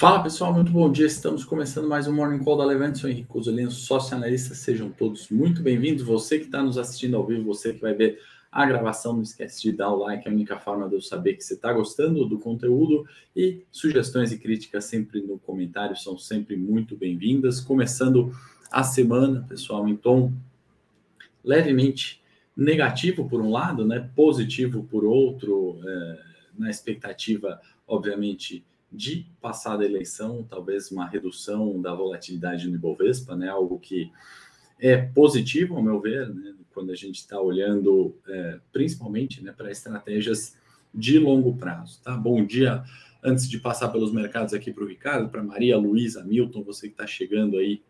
Fala pessoal, muito bom dia. Estamos começando mais um Morning Call da Levante. Sou Henrique Cozolino, sócio analista. Sejam todos muito bem-vindos. Você que está nos assistindo ao vivo, você que vai ver a gravação, não esquece de dar o like, é a única forma de eu saber que você está gostando do conteúdo. E sugestões e críticas sempre no comentário são sempre muito bem-vindas. Começando a semana, pessoal, em tom levemente negativo por um lado, né? positivo por outro, é, na expectativa, obviamente de passada eleição, talvez uma redução da volatilidade no Ibovespa, né? Algo que é positivo, ao meu ver, né? quando a gente está olhando é, principalmente né, para estratégias de longo prazo. Tá? Bom dia. Antes de passar pelos mercados aqui para o Ricardo, para Maria Luísa Milton, você que está chegando aí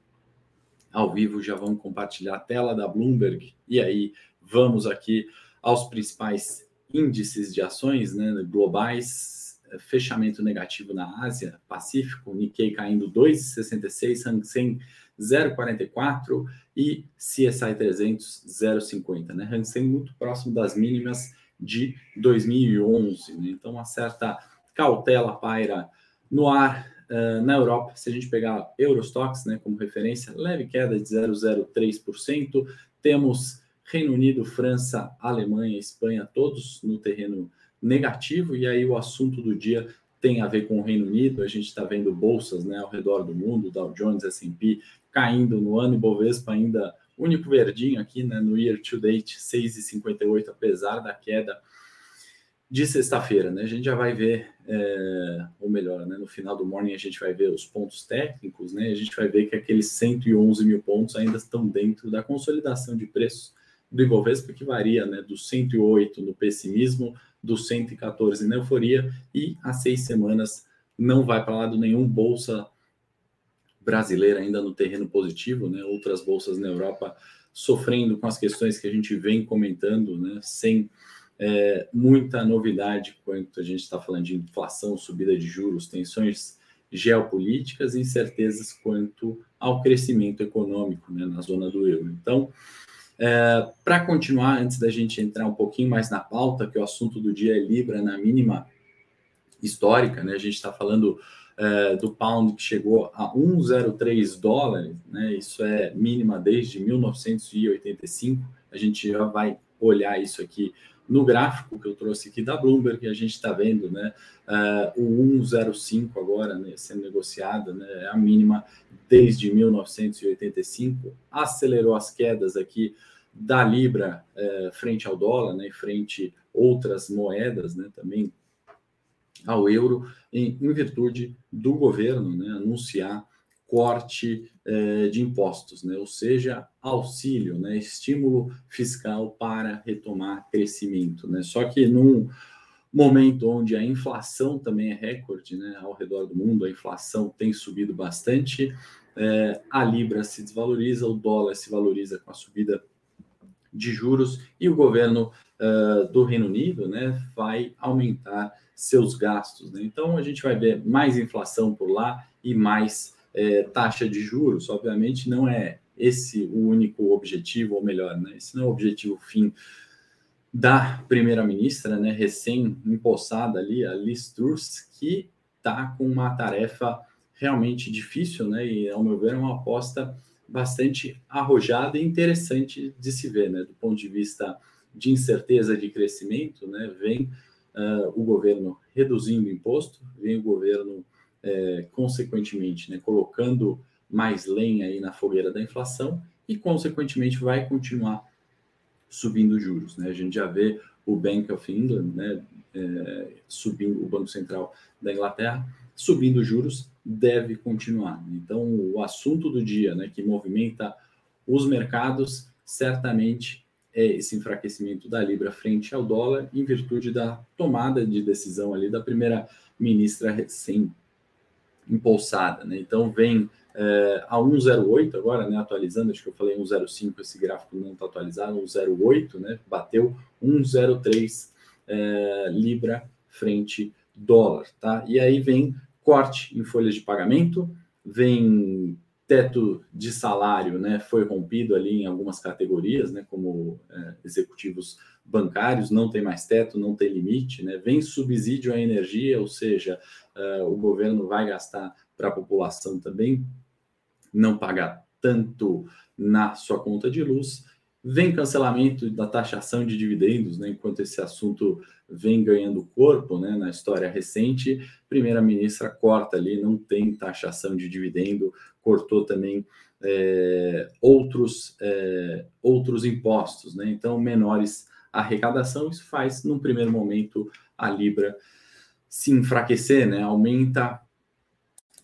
ao vivo, já vamos compartilhar a tela da Bloomberg. E aí, vamos aqui aos principais índices de ações né, globais fechamento negativo na Ásia, Pacífico, Nikkei caindo 2,66, Hang Seng 0,44 e CSI 300 0,50, né? Hang Seng muito próximo das mínimas de 2011, né? Então uma certa cautela paira no ar uh, na Europa. Se a gente pegar Eurostox, né, como referência, leve queda de 0,03%. Temos Reino Unido, França, Alemanha, Espanha, todos no terreno negativo, e aí o assunto do dia tem a ver com o Reino Unido. A gente está vendo bolsas né, ao redor do mundo, Dow Jones, S&P caindo no ano, e Bovespa ainda único verdinho aqui né, no year to date, 6,58, apesar da queda de sexta-feira. Né? A gente já vai ver, é, ou melhor, né, no final do morning a gente vai ver os pontos técnicos, né? a gente vai ver que aqueles 111 mil pontos ainda estão dentro da consolidação de preços do Ibovespa, que varia né, do 108 no pessimismo do 114 na euforia e há seis semanas não vai para lado nenhum bolsa brasileira ainda no terreno positivo, né? Outras bolsas na Europa sofrendo com as questões que a gente vem comentando, né? Sem é, muita novidade quanto a gente está falando de inflação, subida de juros, tensões geopolíticas incertezas quanto ao crescimento econômico né, na zona do euro. Então, é, Para continuar, antes da gente entrar um pouquinho mais na pauta, que o assunto do dia é Libra na mínima histórica, né? A gente está falando é, do pound que chegou a 1,03 dólares, né? Isso é mínima desde 1985. A gente já vai olhar isso aqui no gráfico que eu trouxe aqui da Bloomberg, a gente está vendo né, uh, o 1,05 agora né, sendo negociado, né, é a mínima desde 1985, acelerou as quedas aqui da Libra é, frente ao dólar, né, frente outras moedas, né, também ao euro, em, em virtude do governo né, anunciar corte é, de impostos, né, ou seja, auxílio, né, estímulo fiscal para retomar crescimento. Né. Só que num momento onde a inflação também é recorde né, ao redor do mundo, a inflação tem subido bastante, é, a Libra se desvaloriza, o dólar se valoriza com a subida de juros e o governo uh, do Reino Unido né, vai aumentar seus gastos. Né? Então a gente vai ver mais inflação por lá e mais é, taxa de juros. Obviamente não é esse o único objetivo, ou melhor, né? esse não é o objetivo fim da primeira-ministra, né, recém-impossada ali, a Liz Truss, que está com uma tarefa realmente difícil, né, e ao meu ver é uma aposta bastante arrojada e interessante de se ver, né? Do ponto de vista de incerteza de crescimento, né? Vem uh, o governo reduzindo imposto, vem o governo, é, consequentemente, né, colocando mais lenha aí na fogueira da inflação e, consequentemente, vai continuar subindo juros. Né? A gente já vê o Bank of England, né, é, subindo, o Banco Central da Inglaterra, subindo juros deve continuar. Então, o assunto do dia, né, que movimenta os mercados, certamente é esse enfraquecimento da libra frente ao dólar, em virtude da tomada de decisão ali da primeira ministra recém impulsada, né? Então vem é, a 1,08 agora, né? Atualizando, acho que eu falei 1,05, esse gráfico não está atualizado, 1,08, né? Bateu 1,03 é, libra frente dólar, tá? E aí vem corte em folhas de pagamento, vem teto de salário né, foi rompido ali em algumas categorias, né, como é, executivos bancários, não tem mais teto, não tem limite, né, vem subsídio à energia, ou seja, uh, o governo vai gastar para a população também não pagar tanto na sua conta de luz, vem cancelamento da taxação de dividendos, né, enquanto esse assunto vem ganhando corpo né, na história recente, primeira-ministra corta ali, não tem taxação de dividendo, cortou também é, outros, é, outros impostos, né? então menores arrecadação, isso faz, num primeiro momento, a Libra se enfraquecer, né? aumenta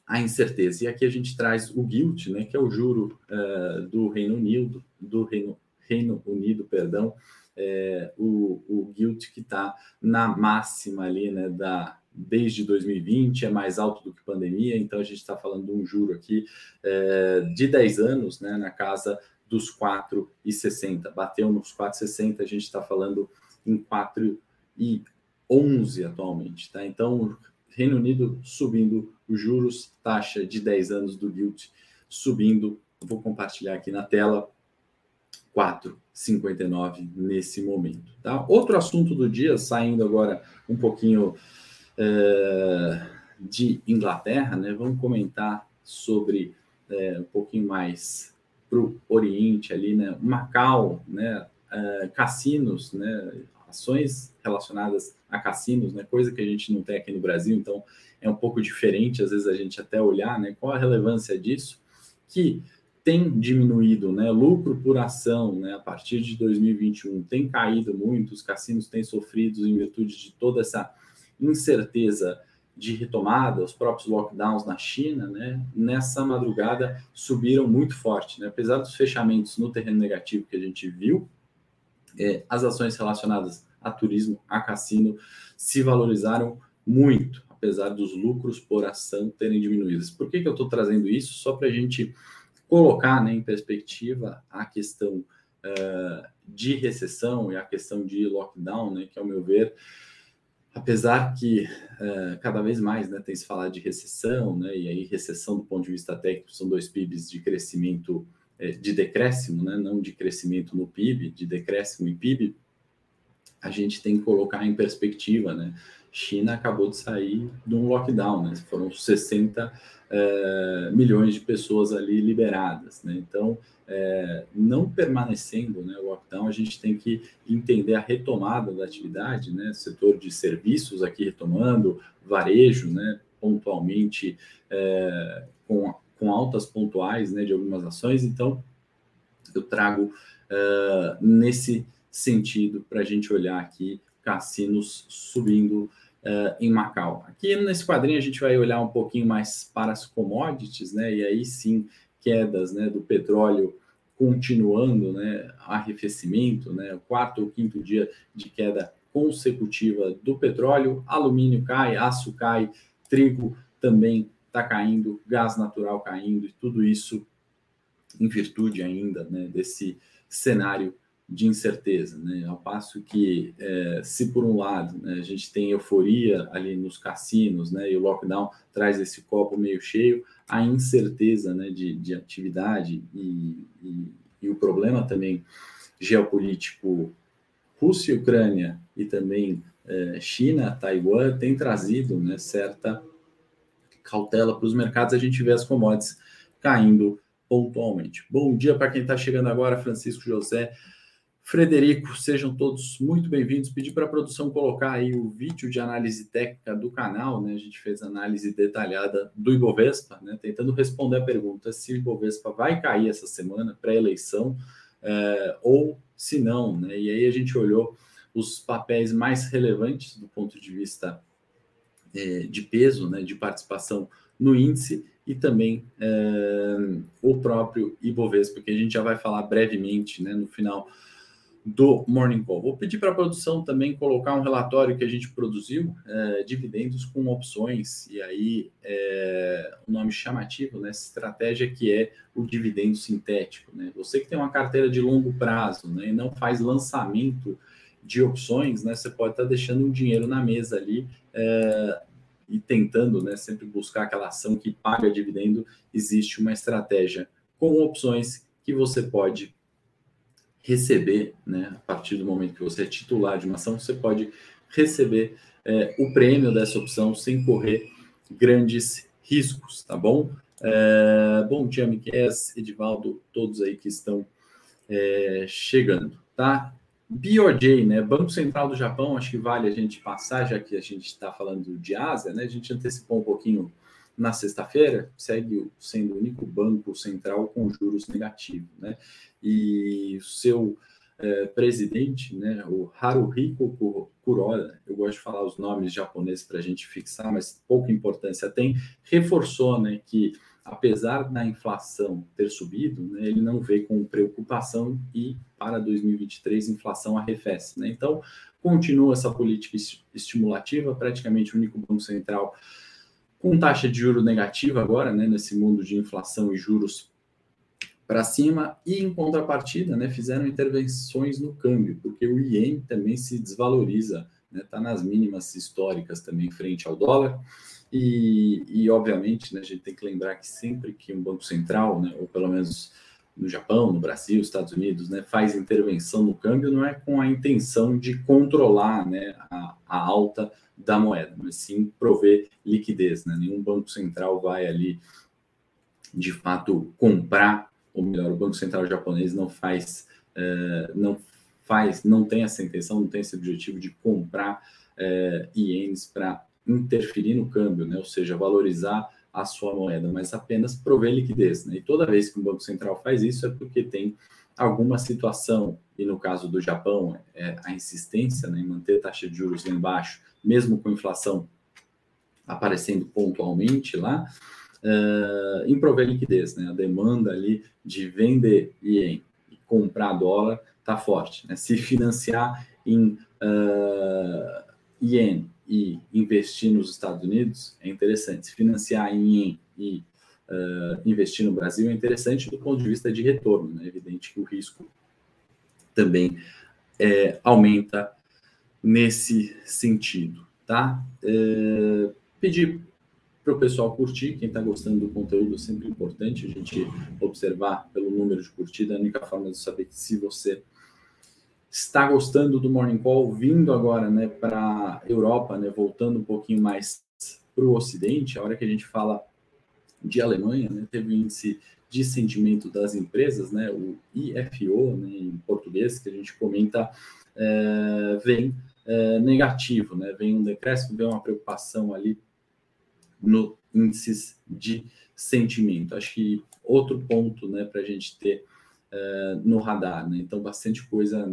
a incerteza. E aqui a gente traz o GILT, né, que é o juro uh, do Reino Unido, do Reino, Reino Unido, perdão, é, o, o que está na máxima ali, né, da, desde 2020, é mais alto do que pandemia, então a gente está falando de um juro aqui é, de 10 anos, né, na casa dos 4,60. Bateu nos 4,60, a gente está falando em 4,11 atualmente, tá? Então, Reino Unido subindo os juros, taxa de 10 anos do Gilt subindo. Vou compartilhar aqui na tela 4,59 nesse momento. Tá? Outro assunto do dia, saindo agora um pouquinho é, de Inglaterra, né? vamos comentar sobre é, um pouquinho mais para o Oriente ali, né? Macau, né? É, cassinos, né? Ações relacionadas a cassinos, né? Coisa que a gente não tem aqui no Brasil, então é um pouco diferente, às vezes a gente até olhar, né? Qual a relevância disso? Que tem diminuído, né? Lucro por ação, né? A partir de 2021 tem caído muito, os cassinos têm sofrido em virtude de toda essa incerteza de retomada, os próprios lockdowns na China, né? Nessa madrugada subiram muito forte, né? Apesar dos fechamentos no terreno negativo que a gente viu, é, as ações relacionadas a turismo, a cassino, se valorizaram muito, apesar dos lucros por ação terem diminuído. Por que, que eu estou trazendo isso? Só para a gente colocar né, em perspectiva a questão uh, de recessão e a questão de lockdown, né, que, ao meu ver, apesar que uh, cada vez mais né, tem se falado de recessão, né, e aí recessão do ponto de vista técnico são dois PIBs de crescimento, eh, de decréscimo, né, não de crescimento no PIB, de decréscimo em PIB, a gente tem que colocar em perspectiva, né? China acabou de sair de um lockdown, né? Foram 60 é, milhões de pessoas ali liberadas, né? Então, é, não permanecendo né, o lockdown, a gente tem que entender a retomada da atividade, né? Setor de serviços aqui retomando, varejo, né? Pontualmente é, com, com altas pontuais, né? De algumas ações. Então, eu trago é, nesse sentido para a gente olhar aqui cassinos subindo uh, em Macau. Aqui nesse quadrinho a gente vai olhar um pouquinho mais para as commodities, né? E aí sim, quedas né, do petróleo continuando, né? Arrefecimento, né? O quarto ou quinto dia de queda consecutiva do petróleo, alumínio cai, aço cai, trigo também está caindo, gás natural caindo, e tudo isso em virtude ainda né, desse cenário de incerteza, né? Ao passo que, é, se por um lado né, a gente tem euforia ali nos cassinos, né, e o lockdown traz esse copo meio cheio, a incerteza né, de, de atividade e, e, e o problema também geopolítico Rússia Ucrânia e também é, China, Taiwan, tem trazido né, certa cautela para os mercados, a gente vê as commodities caindo pontualmente. Bom dia para quem está chegando agora, Francisco José. Frederico, sejam todos muito bem-vindos. Pedi para a produção colocar aí o vídeo de análise técnica do canal, né? A gente fez análise detalhada do Ibovespa, né? Tentando responder a pergunta se o Ibovespa vai cair essa semana, pré-eleição, é, ou se não, né? E aí a gente olhou os papéis mais relevantes do ponto de vista é, de peso, né? De participação no índice e também é, o próprio Ibovespa, que a gente já vai falar brevemente, né? No final do Morning Call. Vou pedir para a produção também colocar um relatório que a gente produziu, é, dividendos com opções, e aí é, o nome chamativo nessa né, estratégia que é o dividendo sintético. Né? Você que tem uma carteira de longo prazo né, e não faz lançamento de opções, né, você pode estar tá deixando um dinheiro na mesa ali, é, e tentando né, sempre buscar aquela ação que paga dividendo, existe uma estratégia com opções que você pode receber, né, a partir do momento que você é titular de uma ação, você pode receber é, o prêmio dessa opção sem correr grandes riscos, tá bom? É, bom dia, Miquel, Edivaldo, todos aí que estão é, chegando, tá? BOJ, né? Banco Central do Japão, acho que vale a gente passar, já que a gente está falando de Ásia, né? A gente antecipou um pouquinho na sexta-feira, segue sendo o único banco central com juros negativos, né? E o seu é, presidente, né, o Haruhiko Kuroda, eu gosto de falar os nomes japoneses para a gente fixar, mas pouca importância tem, reforçou né, que apesar da inflação ter subido, né, ele não vê com preocupação e para 2023 a inflação arrefece. Né? Então, continua essa política estimulativa, praticamente o único banco central com taxa de juro negativa agora, né, nesse mundo de inflação e juros para cima, e em contrapartida, né, fizeram intervenções no câmbio, porque o iene também se desvaloriza, está né, tá nas mínimas históricas também frente ao dólar. E, e obviamente, né, a gente tem que lembrar que sempre que um banco central, né, ou pelo menos no Japão, no Brasil, Estados Unidos, né, faz intervenção no câmbio, não é com a intenção de controlar né, a, a alta da moeda, mas sim prover liquidez. Né? Nenhum banco central vai ali, de fato, comprar, ou melhor, o Banco Central japonês não faz, uh, não faz, não tem essa intenção, não tem esse objetivo de comprar uh, ienes para interferir no câmbio, né? ou seja, valorizar a sua moeda, mas apenas prover liquidez. Né? E toda vez que o Banco Central faz isso é porque tem alguma situação, e no caso do Japão, é a insistência né, em manter taxa de juros lá embaixo, mesmo com inflação aparecendo pontualmente lá, uh, em prover liquidez. Né? A demanda ali de vender ien e comprar dólar está forte. Né? Se financiar em uh, ien e investir nos Estados Unidos é interessante. Se financiar em e uh, investir no Brasil é interessante do ponto de vista de retorno. Né? É evidente que o risco também é, aumenta nesse sentido, tá? É, pedir para o pessoal curtir, quem está gostando do conteúdo é sempre importante a gente observar pelo número de curtida, a única forma de saber se você está gostando do Morning Call, vindo agora né, para a Europa, né, voltando um pouquinho mais para o Ocidente, a hora que a gente fala de Alemanha, né, teve o índice de sentimento das empresas, né, o IFO, né, em português, que a gente comenta, é, vem é, negativo, né, vem um decréscimo, vem uma preocupação ali no índices de sentimento. Acho que outro ponto né, para a gente ter é, no radar. Né? Então, bastante coisa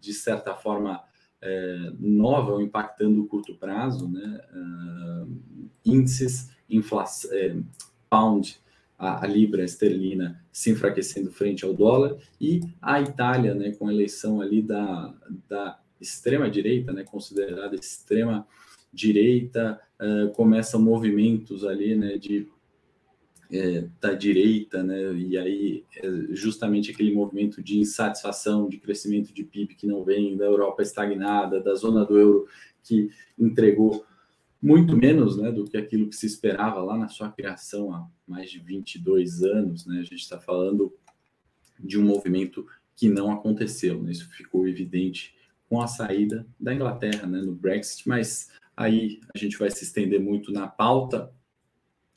de certa forma, é, nova ou impactando o curto prazo, né? Uh, índices, inflação, pound, a, a, libra esterlina se enfraquecendo frente ao dólar e a Itália, né, com a eleição ali da, da extrema direita, né, considerada extrema direita, uh, começam movimentos ali, né, de é, da direita, né? E aí é justamente aquele movimento de insatisfação, de crescimento de PIB que não vem, da Europa estagnada, da zona do euro que entregou muito menos, né, do que aquilo que se esperava lá na sua criação há mais de 22 anos, né? A gente está falando de um movimento que não aconteceu, né? Isso ficou evidente com a saída da Inglaterra, né, no Brexit, mas aí a gente vai se estender muito na pauta.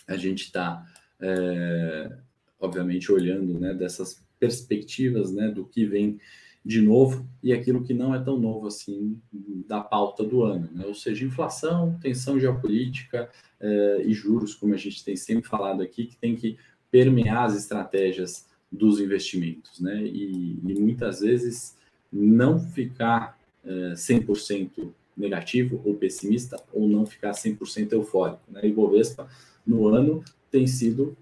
A gente está é, obviamente olhando né, dessas perspectivas né, do que vem de novo e aquilo que não é tão novo assim da pauta do ano, né? ou seja, inflação, tensão geopolítica é, e juros, como a gente tem sempre falado aqui, que tem que permear as estratégias dos investimentos, né? E, e muitas vezes não ficar é, 100% negativo ou pessimista ou não ficar 100% eufórico, né? E Bovespa no ano tem sido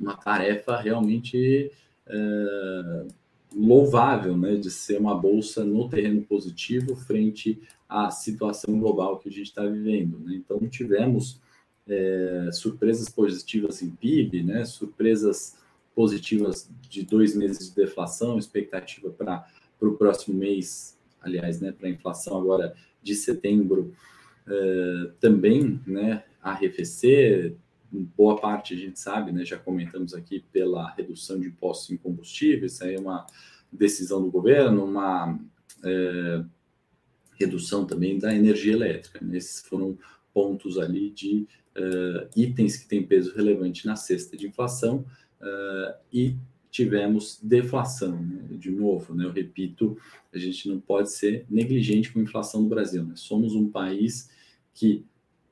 uma tarefa realmente é, louvável, né, de ser uma bolsa no terreno positivo frente à situação global que a gente está vivendo. Né? Então, tivemos é, surpresas positivas em PIB, né, surpresas positivas de dois meses de deflação, expectativa para o próximo mês, aliás, né, para a inflação agora de setembro uh, também né, arrefecer, boa parte a gente sabe, né, já comentamos aqui pela redução de impostos em combustíveis, isso aí é uma decisão do governo, uma uh, redução também da energia elétrica. Né? Esses foram pontos ali de uh, itens que têm peso relevante na cesta de inflação uh, e tivemos deflação. Né? De novo, né? eu repito, a gente não pode ser negligente com a inflação no Brasil. Né? Somos um país que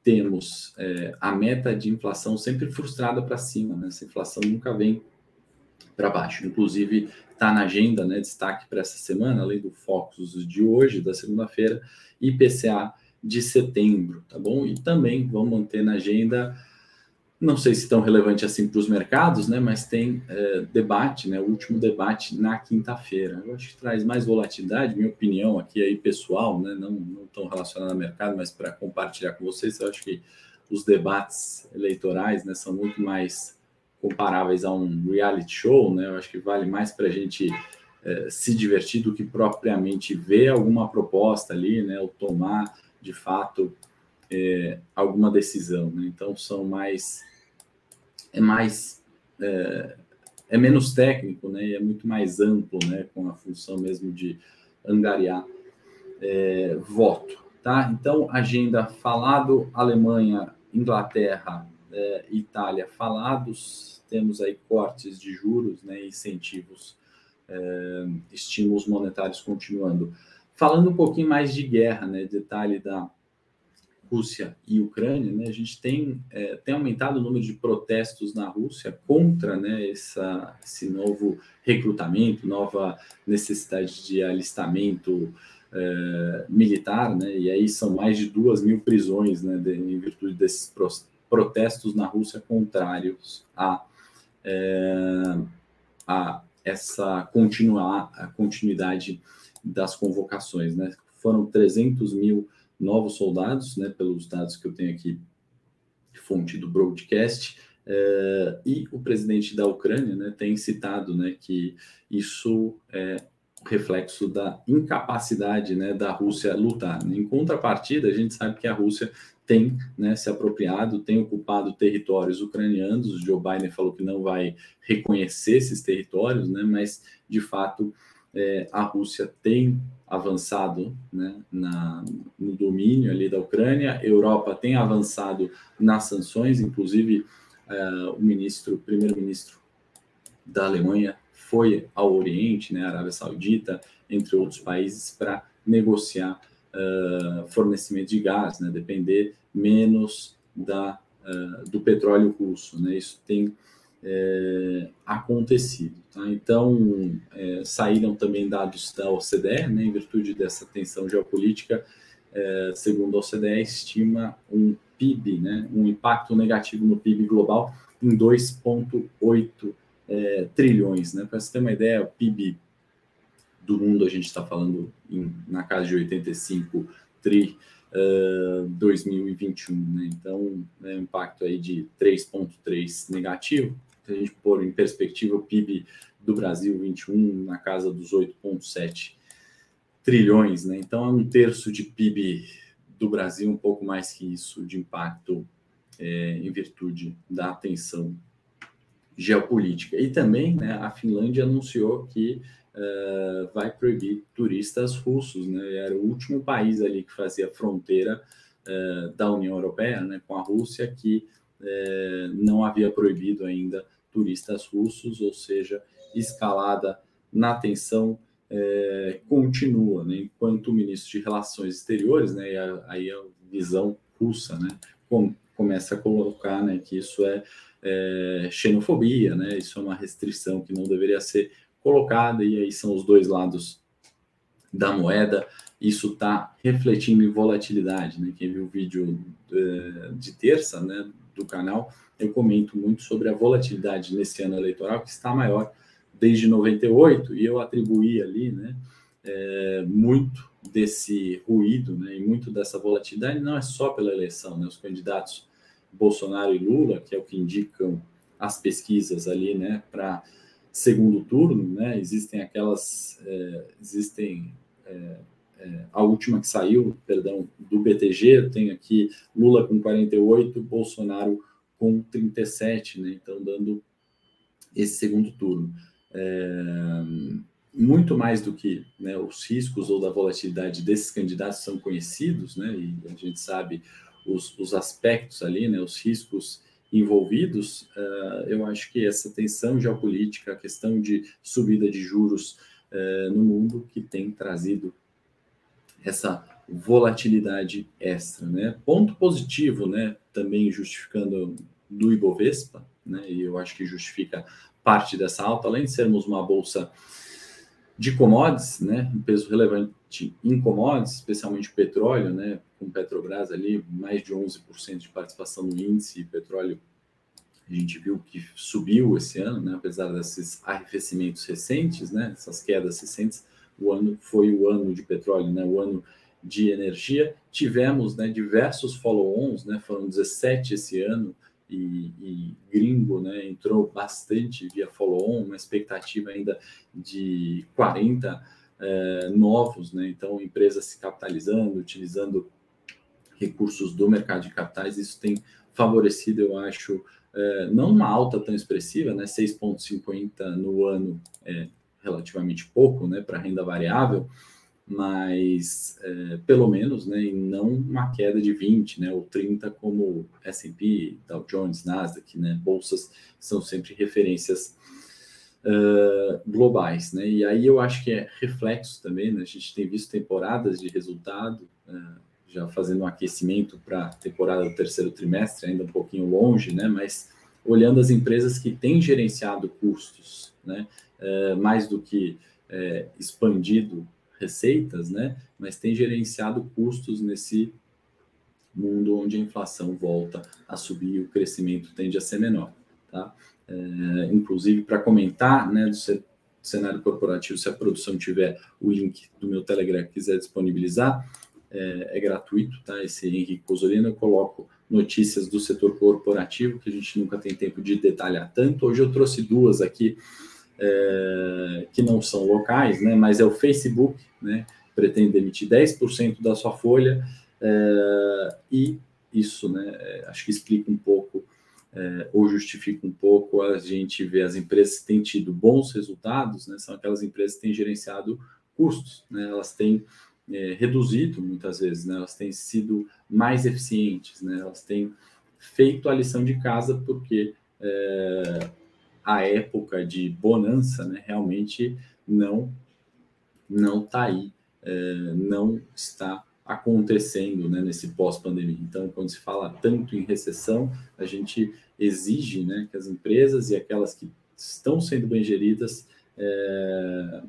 temos é, a meta de inflação sempre frustrada para cima. Né? Essa inflação nunca vem para baixo. Inclusive, está na agenda, né, destaque para essa semana, além do Focus de hoje, da segunda-feira, IPCA de setembro, tá bom? E também vamos manter na agenda, não sei se tão relevante assim para os mercados, né, mas tem é, debate, né, o último debate na quinta-feira. Eu acho que traz mais volatilidade, minha opinião aqui aí pessoal, né, não, não tão relacionada ao mercado, mas para compartilhar com vocês, eu acho que os debates eleitorais, né, são muito mais comparáveis a um reality show, né? Eu acho que vale mais para a gente é, se divertir do que propriamente ver alguma proposta ali, né? Ou tomar de fato é, alguma decisão, né? Então são mais é mais é, é, menos técnico, né? E é muito mais amplo, né? Com a função mesmo de angariar é, voto, tá? Então agenda falado Alemanha, Inglaterra, é, Itália falados, temos aí cortes de juros, né, incentivos, é, estímulos monetários continuando. Falando um pouquinho mais de guerra, né, detalhe da Rússia e Ucrânia, né, a gente tem, é, tem aumentado o número de protestos na Rússia contra né, essa, esse novo recrutamento, nova necessidade de alistamento é, militar, né, e aí são mais de duas mil prisões né, de, em virtude desses protestos na Rússia contrários a, é, a essa continuar, a continuidade das convocações. Né? Foram 300 mil novos soldados, né, pelos dados que eu tenho aqui, fonte do broadcast, é, e o presidente da Ucrânia né, tem citado né, que isso é reflexo da incapacidade né, da Rússia lutar. Em contrapartida, a gente sabe que a Rússia tem né, se apropriado, tem ocupado territórios ucranianos. Joe Biden falou que não vai reconhecer esses territórios, né, mas de fato é, a Rússia tem avançado né, na, no domínio ali da Ucrânia, a Europa tem avançado nas sanções, inclusive é, o ministro, primeiro-ministro da Alemanha foi ao Oriente, né, Arábia Saudita, entre outros países, para negociar uh, fornecimento de gás, né, depender menos da, uh, do petróleo russo. Né, isso tem é, acontecido. Tá? Então, é, saíram também dados da OCDE, né, em virtude dessa tensão geopolítica, é, segundo a OCDE, estima um PIB, né, um impacto negativo no PIB global em 2,8 é, trilhões. Né? Para você ter uma ideia, o PIB do mundo, a gente está falando em, na casa de 85 tri uh, 2021, né? Então, é um impacto aí de 3,3 negativo. A gente pôr em perspectiva o PIB do Brasil 21 na casa dos 8,7 trilhões, né? Então, é um terço de PIB do Brasil, um pouco mais que isso, de impacto é, em virtude da atenção geopolítica. E também né, a Finlândia anunciou que uh, vai proibir turistas russos. Né? Era o último país ali que fazia fronteira uh, da União Europeia né, com a Rússia que uh, não havia proibido ainda turistas russos, ou seja, escalada na tensão continua, né? enquanto o ministro de Relações Exteriores, né, aí a visão russa, né, com, começa a colocar né, que isso é, é, xenofobia, né, isso é uma restrição que não deveria ser colocada, e aí são os dois lados da moeda. Isso está refletindo em volatilidade. Né? Quem viu o vídeo de, de terça né, do canal, eu comento muito sobre a volatilidade nesse ano eleitoral, que está maior desde 98, e eu atribuí ali né, é, muito desse ruído né, e muito dessa volatilidade não é só pela eleição, né, os candidatos Bolsonaro e Lula, que é o que indicam as pesquisas ali, né, para segundo turno, né? Existem aquelas, é, existem é, é, a última que saiu, perdão, do BTG, tenho aqui Lula com 48, Bolsonaro com 37, né? Então, dando esse segundo turno. É, muito mais do que né, os riscos ou da volatilidade desses candidatos são conhecidos, né? E a gente sabe os, os aspectos ali, né? Os riscos envolvidos, uh, eu acho que essa tensão geopolítica, a questão de subida de juros uh, no mundo, que tem trazido essa volatilidade extra, né? Ponto positivo, né? Também justificando do Ibovespa, né? E eu acho que justifica parte dessa alta, além de sermos uma bolsa de commodities, né? Um peso relevante em commodities, especialmente petróleo, né? Com Petrobras ali, mais de 11% de participação no índice, petróleo a gente viu que subiu esse ano, né? Apesar desses arrefecimentos recentes, né? Essas quedas recentes, o ano foi o ano de petróleo, né? O ano de energia. Tivemos né, diversos follow-ons, né, foram 17 esse ano, e, e, gringo né, entrou bastante via follow-on, uma expectativa ainda de 40 é, novos, né, então empresas se capitalizando, utilizando recursos do mercado de capitais, isso tem favorecido, eu acho, é, não uma alta tão expressiva, né, 6,50 no ano é relativamente pouco né, para renda variável, mas é, pelo menos, né, e não uma queda de 20, né, ou 30 como S&P, Dow Jones, Nasdaq, né, bolsas são sempre referências uh, globais, né, e aí eu acho que é reflexo também, né, a gente tem visto temporadas de resultado, uh, já fazendo um aquecimento para a temporada do terceiro trimestre, ainda um pouquinho longe, né, mas olhando as empresas que têm gerenciado custos, né, uh, mais do que expandido receitas, né? Mas tem gerenciado custos nesse mundo onde a inflação volta a subir e o crescimento tende a ser menor, tá? É, inclusive para comentar, né, do cenário corporativo, se a produção tiver o link do meu Telegram quiser disponibilizar, é, é gratuito, tá? Esse Henrique Cosolino, eu coloco notícias do setor corporativo que a gente nunca tem tempo de detalhar tanto. Hoje eu trouxe duas aqui é, que não são locais, né, mas é o Facebook, né, pretende demitir 10% da sua folha, é, e isso, né, é, acho que explica um pouco, é, ou justifica um pouco, a gente vê as empresas que têm tido bons resultados, né, são aquelas empresas que têm gerenciado custos, né, elas têm reduzido muitas vezes, né, elas têm sido mais eficientes, né, elas têm feito a lição de casa porque a época de bonança, né, realmente não não está aí, é, não está acontecendo né, nesse pós-pandemia. Então, quando se fala tanto em recessão, a gente exige né, que as empresas e aquelas que estão sendo bem geridas é,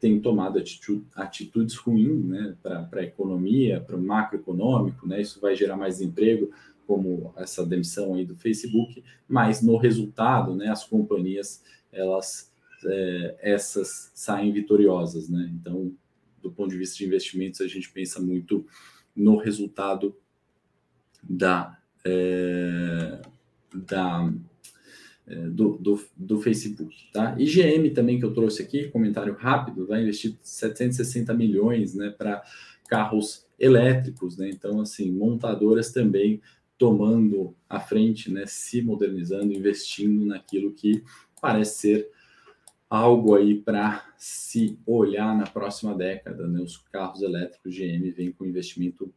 tenham tomado atitude, atitudes ruins né, para a economia, para o macroeconômico, né, isso vai gerar mais emprego, como essa demissão aí do Facebook, mas no resultado, né, as companhias, elas, é, essas saem vitoriosas, né? Então, do ponto de vista de investimentos, a gente pensa muito no resultado da, é, da é, do, do, do, Facebook, tá? IGM também que eu trouxe aqui, comentário rápido, vai investir 760 milhões, né, para carros elétricos, né? Então, assim, montadoras também tomando a frente, né, se modernizando, investindo naquilo que parece ser algo aí para se olhar na próxima década. Né? Os carros elétricos GM vêm com investimento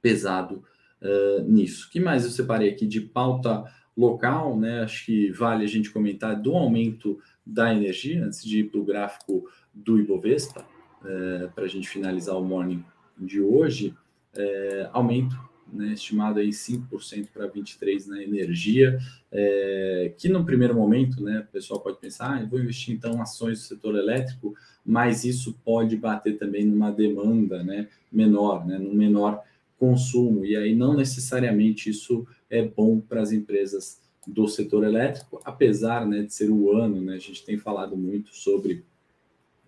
pesado uh, nisso. O que mais eu separei aqui de pauta local? Né? Acho que vale a gente comentar do aumento da energia, antes de ir para o gráfico do Ibovespa, uh, para a gente finalizar o morning de hoje. Aumento né, estimado aí 5% para 23% na energia, é, que no primeiro momento, né, o pessoal pode pensar, ah, vou investir então em ações do setor elétrico, mas isso pode bater também numa demanda né, menor, né, no menor consumo, e aí não necessariamente isso é bom para as empresas do setor elétrico, apesar né, de ser o ano, né, a gente tem falado muito sobre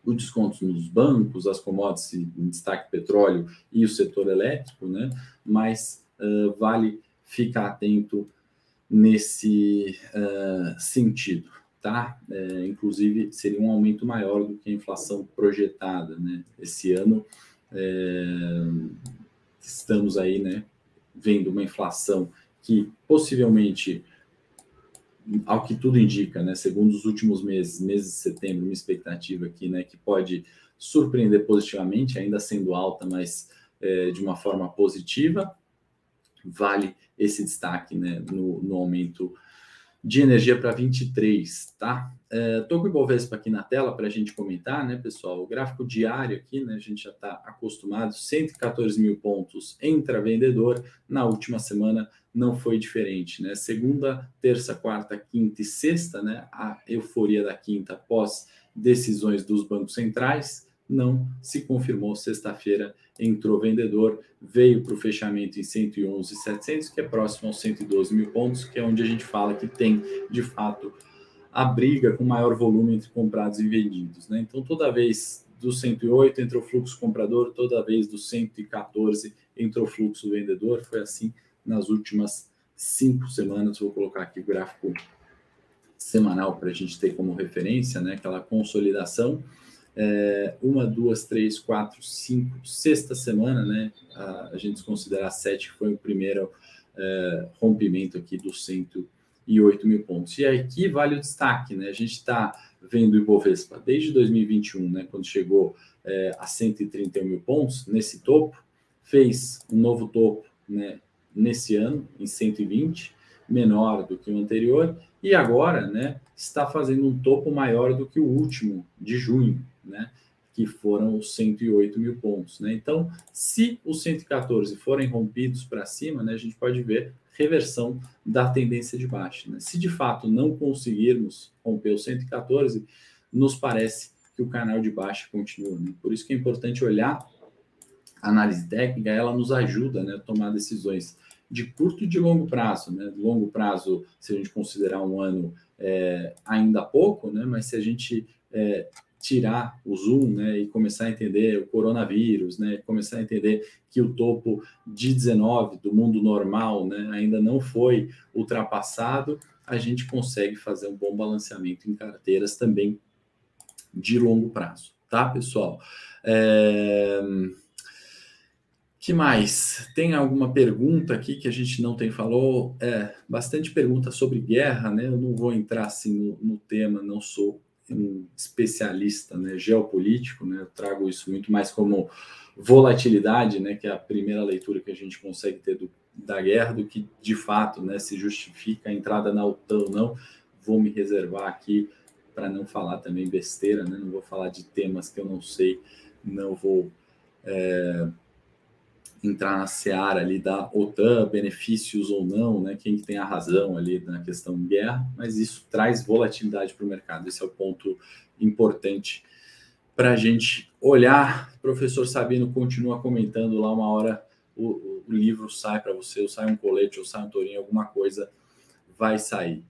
o desconto nos bancos, as commodities, em destaque petróleo e o setor elétrico, né? Mas uh, vale ficar atento nesse uh, sentido, tá? É, inclusive, seria um aumento maior do que a inflação projetada, né? Esse ano é, estamos aí, né, vendo uma inflação que possivelmente, ao que tudo indica, né, segundo os últimos meses, meses de setembro, uma expectativa aqui, né, que pode surpreender positivamente, ainda sendo alta, mas é, de uma forma positiva, vale esse destaque, né, no, no aumento de energia para 23, tá? Estou é, com o Ibovespa aqui na tela para a gente comentar, né, pessoal? O gráfico diário aqui, né, a gente já está acostumado, 114 mil pontos entra vendedor, na última semana não foi diferente, né? Segunda, terça, quarta, quinta e sexta, né? A euforia da quinta após decisões dos bancos centrais, não se confirmou. Sexta-feira entrou vendedor, veio para o fechamento em 111,700, que é próximo aos 112 mil pontos, que é onde a gente fala que tem, de fato, a briga com maior volume entre comprados e vendidos. Né? Então, toda vez do 108 entrou fluxo comprador, toda vez do 114 entrou fluxo vendedor. Foi assim nas últimas cinco semanas. Vou colocar aqui o gráfico semanal para a gente ter como referência, né? aquela consolidação é, uma, duas, três, quatro, cinco, sexta semana, né? A, a gente considerar sete, que foi o primeiro é, rompimento aqui dos 108 mil pontos. E aqui vale o destaque, né? A gente está vendo o Ibovespa desde 2021, né? Quando chegou é, a 131 mil pontos, nesse topo, fez um novo topo, né? Nesse ano, em 120, menor do que o anterior, e agora, né? Está fazendo um topo maior do que o último de junho, né? Que foram os 108 mil pontos, né? Então, se os 114 forem rompidos para cima, né? A gente pode ver reversão da tendência de baixa. Né? Se de fato não conseguirmos romper os 114, nos parece que o canal de baixa continua. Né? Por isso que é importante olhar a análise técnica, ela nos ajuda né, a tomar decisões de curto e de longo prazo. Né? Longo prazo, se a gente considerar um ano é, ainda pouco, né? mas se a gente é, tirar o zoom né, e começar a entender o coronavírus, né, começar a entender que o topo de 19 do mundo normal né, ainda não foi ultrapassado, a gente consegue fazer um bom balanceamento em carteiras também de longo prazo, tá, pessoal? É... Que mais? Tem alguma pergunta aqui que a gente não tem falou? É, bastante pergunta sobre guerra, né? Eu não vou entrar assim no, no tema, não sou um especialista né, geopolítico, né, eu trago isso muito mais como volatilidade, né, que é a primeira leitura que a gente consegue ter do, da guerra, do que de fato né, se justifica a entrada na OTAN ou não. Vou me reservar aqui para não falar também besteira, né, não vou falar de temas que eu não sei, não vou é, entrar na seara ali da OTAN, benefícios ou não, né? Quem tem a razão ali na questão de guerra, mas isso traz volatilidade para o mercado. Esse é o ponto importante para a gente olhar. O professor Sabino continua comentando lá uma hora o, o livro sai para você, ou sai um colete, ou sai um tourinho, alguma coisa vai sair.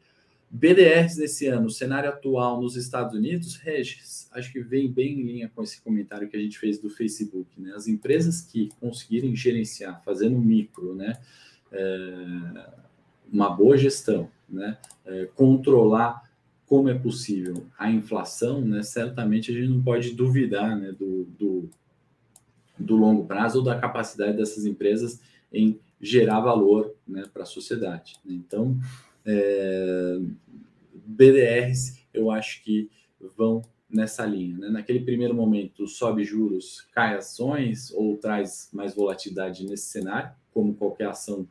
BDRs nesse ano, o cenário atual nos Estados Unidos, Regis, acho que vem bem em linha com esse comentário que a gente fez do Facebook. Né? As empresas que conseguirem gerenciar, fazendo micro, né? É, uma boa gestão, né? É, controlar como é possível a inflação, né? certamente a gente não pode duvidar né? do, do, do longo prazo ou da capacidade dessas empresas em gerar valor né? para a sociedade. Então, é, BDRs, eu acho que vão nessa linha. Né? Naquele primeiro momento, sobe juros, cai ações ou traz mais volatilidade nesse cenário, como qualquer ação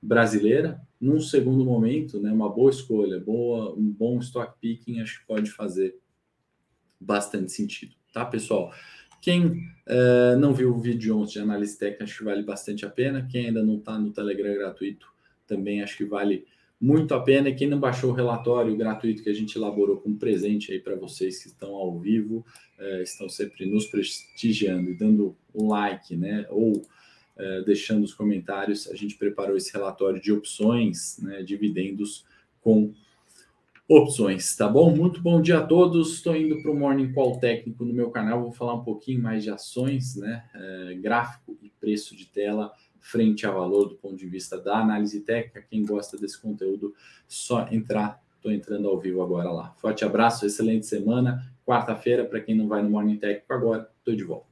brasileira. Num segundo momento, né, uma boa escolha, boa, um bom stock picking, acho que pode fazer bastante sentido, tá, pessoal? Quem uh, não viu o vídeo ontem de análise técnica, acho que vale bastante a pena. Quem ainda não está no Telegram gratuito, também acho que vale muito a pena. E quem não baixou o relatório gratuito que a gente elaborou com presente aí para vocês que estão ao vivo, é, estão sempre nos prestigiando e dando um like, né? Ou é, deixando os comentários, a gente preparou esse relatório de opções, né? Dividendos com opções, tá bom? Muito bom dia a todos. Estou indo para o Morning Call técnico no meu canal. Vou falar um pouquinho mais de ações, né? É, gráfico e preço de tela frente a valor do ponto de vista da análise técnica. Quem gosta desse conteúdo, só entrar Estou entrando ao vivo agora lá. Forte abraço, excelente semana. Quarta-feira, para quem não vai no Morning Técnico agora, estou de volta.